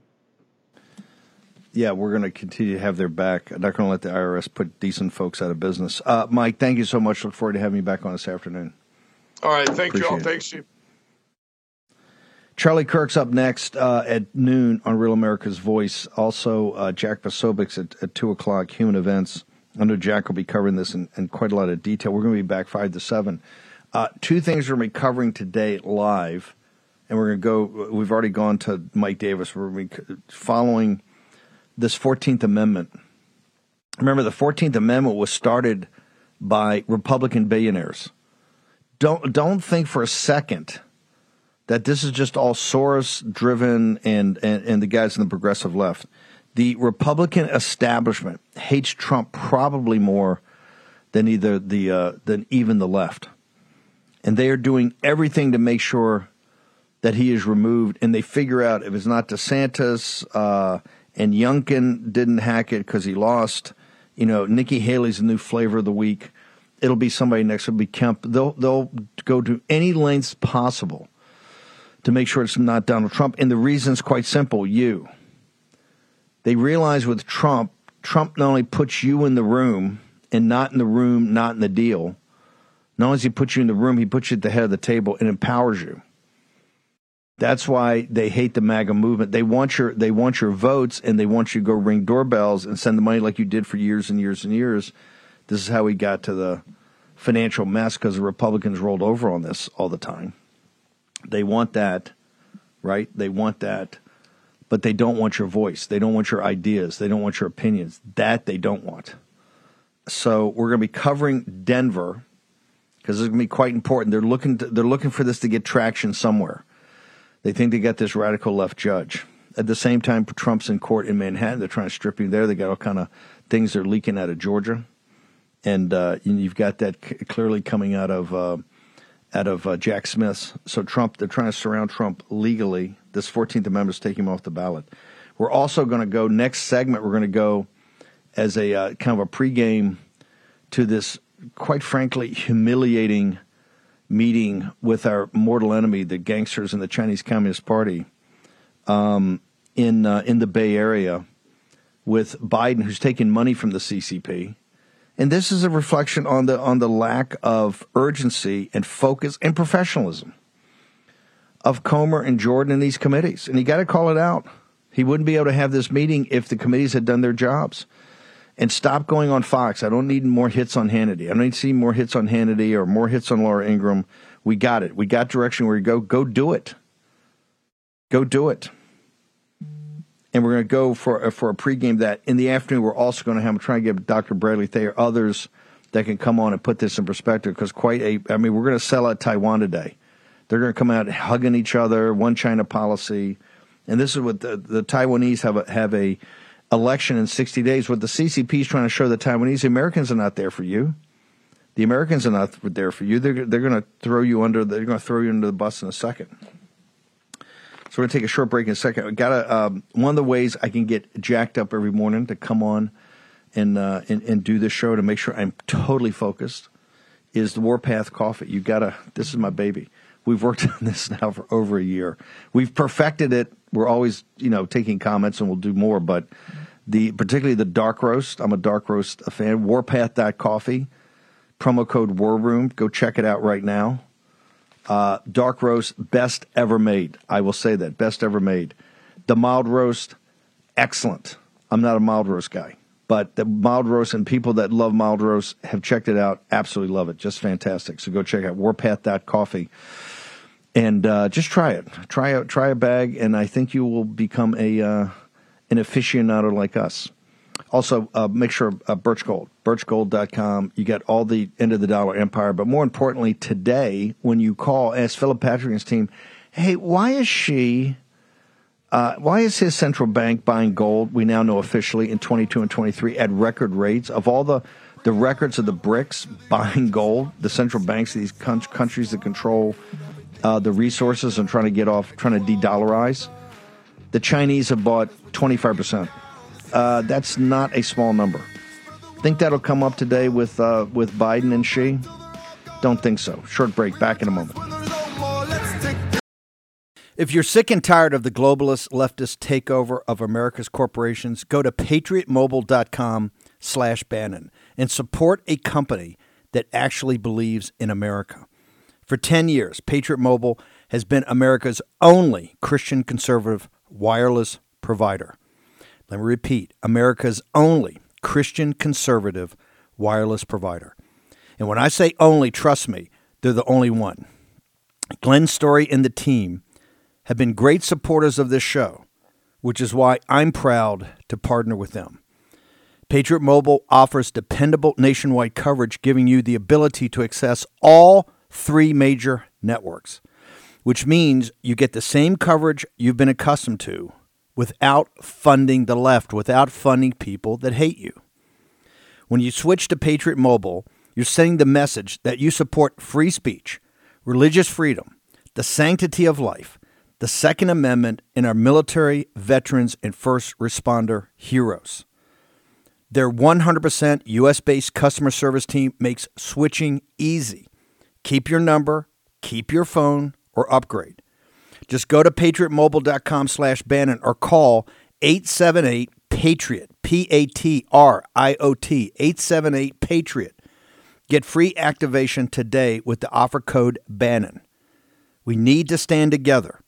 Yeah, we're going to continue to have their back. I'm not going to let the IRS put decent folks out of business. Uh, Mike, thank you so much. Look forward to having you back on this afternoon. All right, thank you all. It. Thanks, Steve. Charlie Kirk's up next uh, at noon on Real America's Voice. Also, uh, Jack Posobiec's at, at 2 o'clock, Human Events. I know Jack will be covering this in, in quite a lot of detail. We're going to be back 5 to 7. Uh, two things we're going to be covering today live, and we're going to go, we've already gone to Mike Davis. We're following this 14th Amendment. Remember, the 14th Amendment was started by Republican billionaires. Don't, don't think for a second that this is just all Soros driven and, and, and the guys in the progressive left. The Republican establishment hates Trump probably more than either the uh, than even the left, and they are doing everything to make sure that he is removed, and they figure out if it's not DeSantis uh, and Youngkin didn't hack it because he lost. You know, Nikki Haley's the new flavor of the week. It'll be somebody next. It'll be Kemp. They'll they'll go to any lengths possible to make sure it's not Donald Trump. And the reason is quite simple. You. They realize with Trump, Trump not only puts you in the room and not in the room, not in the deal. Not only does he put you in the room, he puts you at the head of the table and empowers you. That's why they hate the MAGA movement. They want your they want your votes and they want you to go ring doorbells and send the money like you did for years and years and years. This is how we got to the financial mess because the Republicans rolled over on this all the time. They want that, right? They want that, but they don't want your voice. They don't want your ideas. They don't want your opinions. That they don't want. So we're going to be covering Denver because it's going to be quite important. They're looking to, they're looking for this to get traction somewhere. They think they got this radical left judge. At the same time, Trump's in court in Manhattan. They're trying to strip him there. They got all kind of things they're leaking out of Georgia, and uh, you've got that c- clearly coming out of uh, out of uh, Jack Smith's. So Trump, they're trying to surround Trump legally. This Fourteenth Amendment is taking him off the ballot. We're also going to go next segment. We're going to go as a uh, kind of a pregame to this, quite frankly, humiliating meeting with our mortal enemy, the gangsters in the Chinese Communist Party, um, in uh, in the Bay Area, with Biden, who's taking money from the CCP, and this is a reflection on the on the lack of urgency and focus and professionalism of Comer and Jordan in these committees, and you got to call it out. He wouldn't be able to have this meeting if the committees had done their jobs and stop going on Fox. I don't need more hits on Hannity. I don't need to see more hits on Hannity or more hits on Laura Ingraham. We got it. We got direction where you go. Go do it. Go do it. And we're going to go for uh, for a pregame that in the afternoon. We're also going to have. I'm trying to get Dr. Bradley Thayer, others that can come on and put this in perspective because quite a. I mean, we're going to sell out Taiwan today. They're going to come out hugging each other, one China policy, and this is what the, the Taiwanese have a, have a election in 60 days. What the CCP is trying to show the Taiwanese, the Americans are not there for you. The Americans are not there for you. They're, they're going to throw you under. They're going to throw you under the bus in a second. So we're going to take a short break in a second. I got um, one of the ways I can get jacked up every morning to come on and, uh, and and do this show to make sure I'm totally focused is the Warpath Coffee. You got to. This is my baby. We've worked [LAUGHS] on this now for over a year. We've perfected it. We're always, you know, taking comments and we'll do more, but the particularly the dark roast. I'm a dark roast fan. Warpath.coffee. Promo code War Room. Go check it out right now. Uh, dark roast, best ever made. I will say that best ever made. The mild roast, excellent. I'm not a mild roast guy, but the mild roast and people that love mild roast have checked it out. Absolutely love it. Just fantastic. So go check out Warpath.coffee and uh, just try it. Try a try a bag, and I think you will become a uh, an aficionado like us. Also, uh, make sure uh, Birch Gold, birchgold.com. You get all the end of the dollar empire. But more importantly, today, when you call, ask Philip Patrick and his team, hey, why is she, uh, why is his central bank buying gold, we now know officially in 22 and 23 at record rates? Of all the, the records of the BRICS buying gold, the central banks of these countries that control uh, the resources and trying to get off, trying to de dollarize, the Chinese have bought 25%. Uh, that's not a small number. Think that'll come up today with uh, with Biden and Xi? Don't think so. Short break. Back in a moment. If you're sick and tired of the globalist leftist takeover of America's corporations, go to patriotmobile.com slash Bannon and support a company that actually believes in America. For 10 years, Patriot Mobile has been America's only Christian conservative wireless provider. Let me repeat America's only Christian conservative wireless provider. And when I say only, trust me, they're the only one. Glenn Story and the team have been great supporters of this show, which is why I'm proud to partner with them. Patriot Mobile offers dependable nationwide coverage, giving you the ability to access all three major networks, which means you get the same coverage you've been accustomed to without funding the left, without funding people that hate you. When you switch to Patriot Mobile, you're sending the message that you support free speech, religious freedom, the sanctity of life, the Second Amendment, and our military, veterans, and first responder heroes. Their 100% US based customer service team makes switching easy. Keep your number, keep your phone, or upgrade. Just go to patriotmobile.com slash Bannon or call 878 Patriot, P A T R I O T, 878 Patriot. Get free activation today with the offer code Bannon. We need to stand together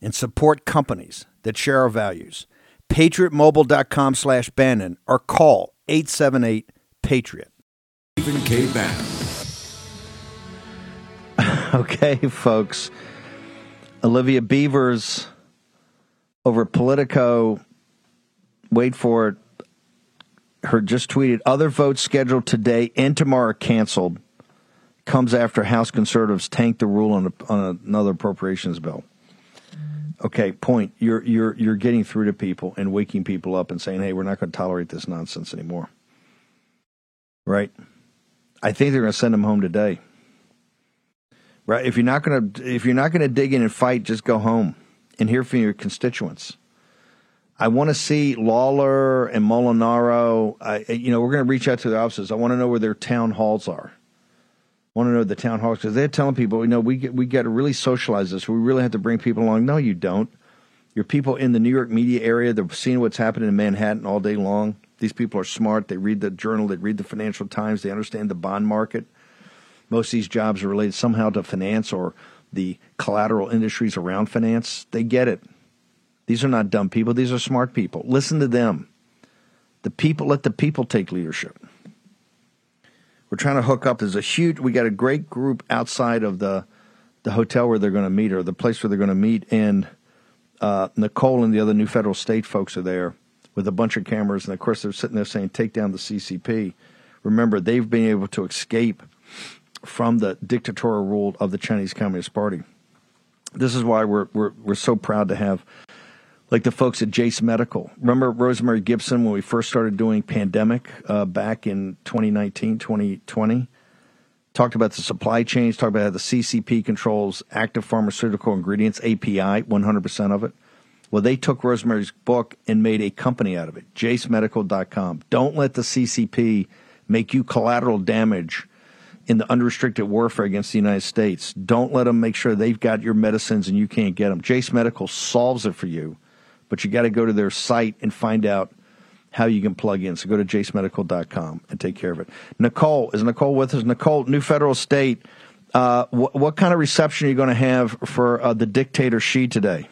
and support companies that share our values. PatriotMobile.com slash Bannon or call 878 Patriot. Stephen K. Bannon. [LAUGHS] okay, folks. Olivia Beavers over Politico. Wait for it. Her just tweeted other votes scheduled today and tomorrow canceled. Comes after House conservatives tanked the rule on, a, on another appropriations bill. Okay, point. You're you're you're getting through to people and waking people up and saying, "Hey, we're not going to tolerate this nonsense anymore." Right? I think they're going to send them home today. Right? If you're not going to if you're not going to dig in and fight, just go home and hear from your constituents. I want to see Lawler and Molinaro. I, you know, we're going to reach out to their offices. I want to know where their town halls are. I want to know the town halls because they're telling people, you know, we get, we got to really socialize this. We really have to bring people along. No, you don't. Your people in the New York media area, they're seeing what's happening in Manhattan all day long. These people are smart. They read the journal. They read the Financial Times. They understand the bond market. Most of these jobs are related somehow to finance or the collateral industries around finance. They get it. These are not dumb people. These are smart people. Listen to them. The people let the people take leadership. We're trying to hook up. There's a huge. We got a great group outside of the the hotel where they're going to meet or the place where they're going to meet, and uh, Nicole and the other new federal state folks are there with a bunch of cameras, and of course they're sitting there saying, "Take down the CCP." Remember, they've been able to escape from the dictatorial rule of the Chinese Communist Party. This is why we're we're we're so proud to have like the folks at Jase Medical. Remember Rosemary Gibson when we first started doing pandemic uh, back in 2019, 2020? Talked about the supply chains, talked about how the CCP controls active pharmaceutical ingredients, API, 100% of it. Well, they took Rosemary's book and made a company out of it, jasemedical.com. Don't let the CCP make you collateral damage in the unrestricted warfare against the United States. Don't let them make sure they've got your medicines and you can't get them. Jase Medical solves it for you but you got to go to their site and find out how you can plug in. So go to jasemedical.com and take care of it. Nicole, is Nicole with us? Nicole, new federal state. Uh, wh- what kind of reception are you going to have for uh, the dictator Xi today?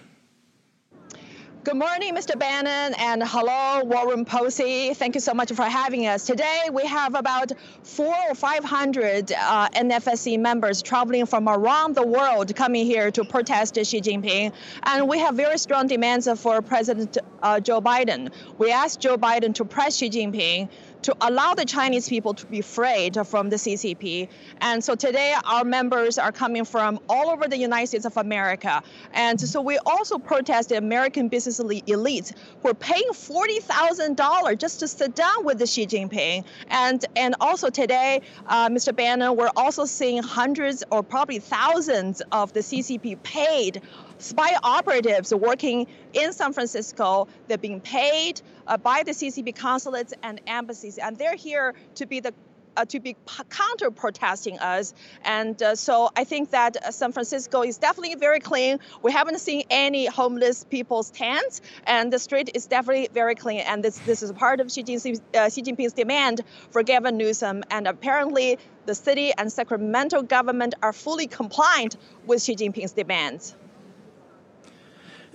Good morning, Mr. Bannon, and hello, War Room Posse. Thank you so much for having us. Today, we have about four or 500 uh, NFSC members traveling from around the world coming here to protest Xi Jinping. And we have very strong demands for President uh, Joe Biden. We asked Joe Biden to press Xi Jinping to allow the Chinese people to be freed from the CCP. And so today our members are coming from all over the United States of America. And so we also protest the American business elites who are paying $40,000 just to sit down with the Xi Jinping. And, and also today, uh, Mr. Bannon, we're also seeing hundreds or probably thousands of the CCP paid spy operatives working in San Francisco. They're being paid uh, by the CCP consulates and embassies, and they're here to be the uh, to be counter protesting us. And uh, so I think that uh, San Francisco is definitely very clean. We haven't seen any homeless people's tents, and the street is definitely very clean. And this, this is part of Xi Jinping's, uh, Xi Jinping's demand for Gavin Newsom. And apparently, the city and Sacramento government are fully compliant with Xi Jinping's demands.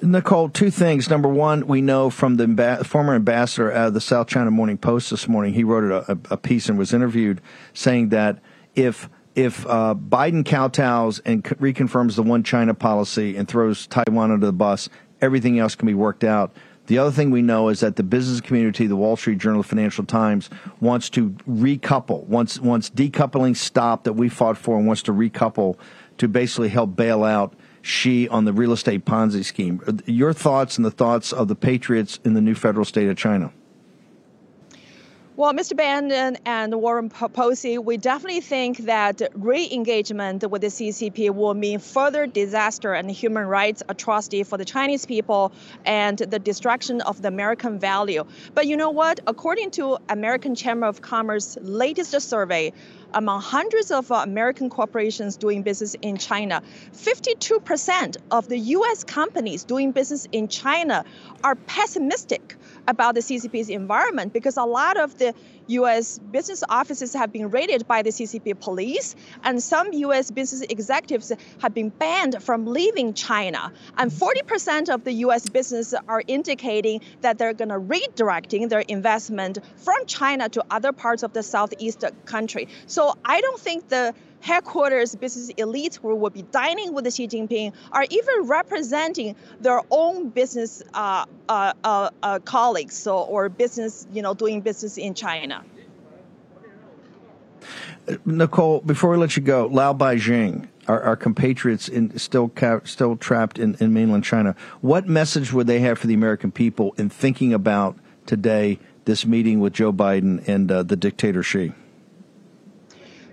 Nicole, two things. Number one, we know from the amb- former ambassador of the South China Morning Post this morning, he wrote a, a piece and was interviewed saying that if if uh, Biden kowtows and reconfirms the one China policy and throws Taiwan under the bus, everything else can be worked out. The other thing we know is that the business community, the Wall Street Journal, Financial Times, wants to recouple. Once once decoupling stop that we fought for, and wants to recouple to basically help bail out Xi on the real estate Ponzi scheme. Your thoughts and the thoughts of the patriots in the new federal state of China. Well, Mr. Bannon and War Room Posse, we definitely think that re-engagement with the CCP will mean further disaster and human rights atrocity for the Chinese people and the destruction of the American value. But you know what? According to American Chamber of Commerce latest survey, among hundreds of American corporations doing business in China, 52% of the US companies doing business in China are pessimistic about the CCP's environment because a lot of the U.S. business offices have been raided by the CCP police, and some U.S. business executives have been banned from leaving China. And 40% of the U.S. business are indicating that they're going to redirecting their investment from China to other parts of the southeast country. So I don't think the headquarters business elites who will be dining with Xi Jinping are even representing their own business uh, uh, uh, uh, colleagues so, or business, you know, doing business in China. Nicole, before we let you go, Lao Baixing, our, our compatriots in, still ca- still trapped in, in mainland China. What message would they have for the American people in thinking about today this meeting with Joe Biden and uh, the dictator Xi?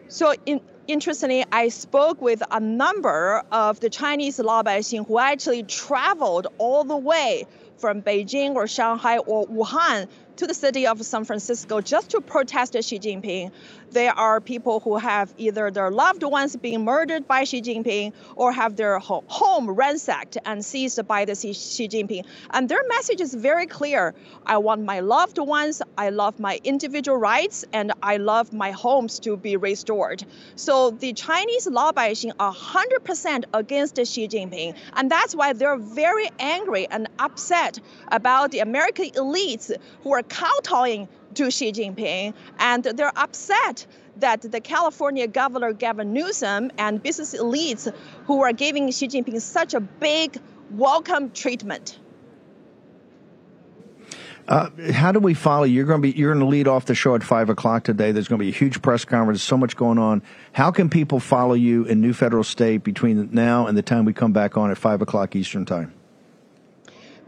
So, in, interestingly, I spoke with a number of the Chinese Laobaixing who actually traveled all the way from Beijing or Shanghai or Wuhan to the city of San Francisco just to protest Xi Jinping. There are people who have either their loved ones being murdered by Xi Jinping or have their home ransacked and seized by the Xi Jinping. And their message is very clear. I want my loved ones, I love my individual rights, and I love my homes to be restored. So the Chinese Laobaixing are 100% against Xi Jinping. And that's why they're very angry and upset about the American elites who are kowtowing to Xi Jinping, and they're upset that the California Governor Gavin Newsom and business elites who are giving Xi Jinping such a big welcome treatment. Uh, how do we follow? You're going to be you're going to lead off the show at five o'clock today. There's going to be a huge press conference. So much going on. How can people follow you in New Federal State between now and the time we come back on at five o'clock Eastern Time?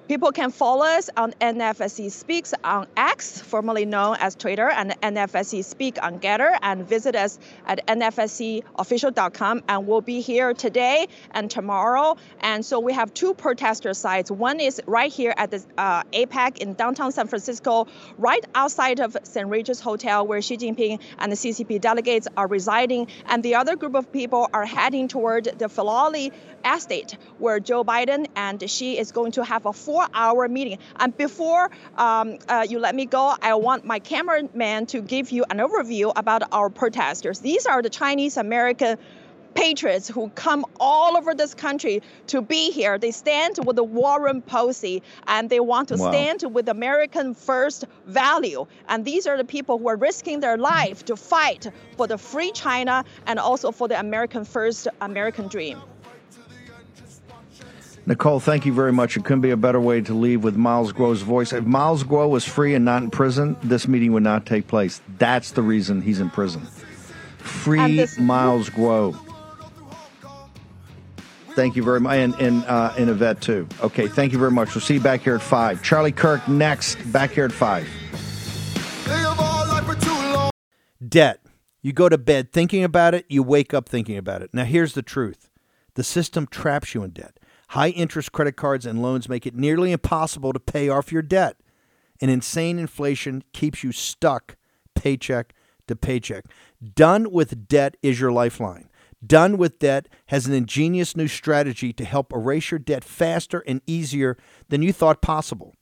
People can follow us on NFSC Speaks on X, formerly known as Twitter, and NFSC Speak on Gettr, and visit us at nfscofficial.com. And we'll be here today and tomorrow. And so we have two protester sites. One is right here at the uh, APEC in downtown San Francisco, right outside of St. Regis Hotel, where Xi Jinping and the CCP delegates are residing. And the other group of people are heading toward the Filoli estate, where Joe Biden and Xi is going to have a four hour meeting. And before um, uh, you let me go, I want my cameraman to give you an overview about our protesters. These are the Chinese American patriots who come all over this country to be here. They stand with the War Room Posse and they want to wow. stand with American first value. And these are the people who are risking their life to fight for the free China and also for the American first American dream. Nicole, thank you very much. It couldn't be a better way to leave with Miles Guo's voice. If Miles Guo was free and not in prison, this meeting would not take place. That's the reason he's in prison. Free this- Miles Guo. Thank you very much. And, and, uh, and Yvette, too. Okay, thank you very much. We'll see you back here at 5. Charlie Kirk next, back here at 5. Debt. You go to bed thinking about it, you wake up thinking about it. Now, here's the truth the system traps you in debt. High interest credit cards and loans make it nearly impossible to pay off your debt. And insane inflation keeps you stuck paycheck to paycheck. Done with debt is your lifeline. Done with Debt has an ingenious new strategy to help erase your debt faster and easier than you thought possible.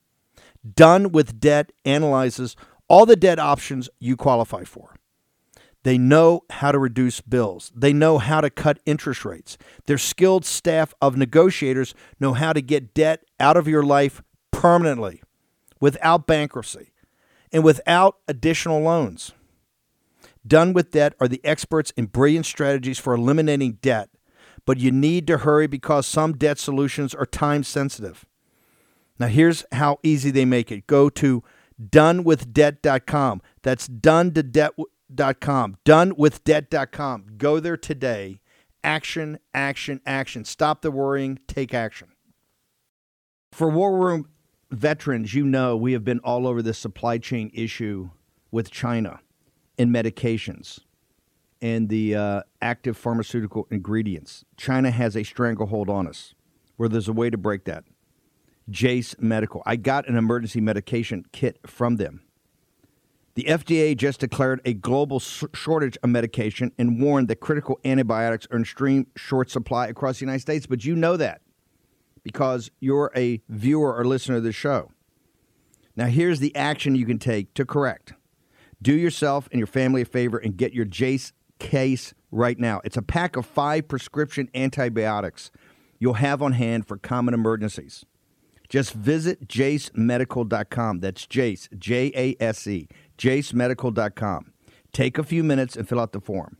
Done with Debt analyzes all the debt options you qualify for. They know how to reduce bills. They know how to cut interest rates. Their skilled staff of negotiators know how to get debt out of your life permanently without bankruptcy and without additional loans. Done with Debt are the experts in brilliant strategies for eliminating debt, but you need to hurry because some debt solutions are time sensitive. Now, here's how easy they make it go to donewithdebt.com. That's done to debt donewithdebt.com. Donewithdebt.com. Go there today. Action, action, action. Stop the worrying, take action. For War Room veterans, you know we have been all over this supply chain issue with China in medications and the uh, active pharmaceutical ingredients. China has a stranglehold on us where there's a way to break that. Jase Medical. I got an emergency medication kit from them. The FDA just declared a global shortage of medication and warned that critical antibiotics are in extreme short supply across the United States. But you know that because you're a viewer or listener of the show. Now, here's the action you can take to correct. Do yourself and your family a favor and get your Jase case right now. It's a pack of five prescription antibiotics you'll have on hand for common emergencies. Just visit jasemedical.com. That's Jase, J A S E, jasemedical.com. Take a few minutes and fill out the form.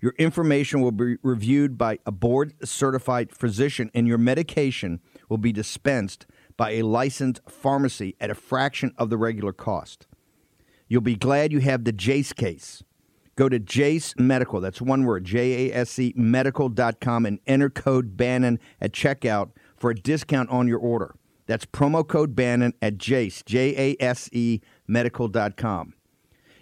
Your information will be reviewed by a board certified physician, and your medication will be dispensed by a licensed pharmacy at a fraction of the regular cost. You'll be glad you have the Jase case. Go to Jase Medical, that's one word, J A S E medical.com, and enter code Bannon at checkout for a discount on your order. That's promo code Bannon at Jase, J A S E medical.com.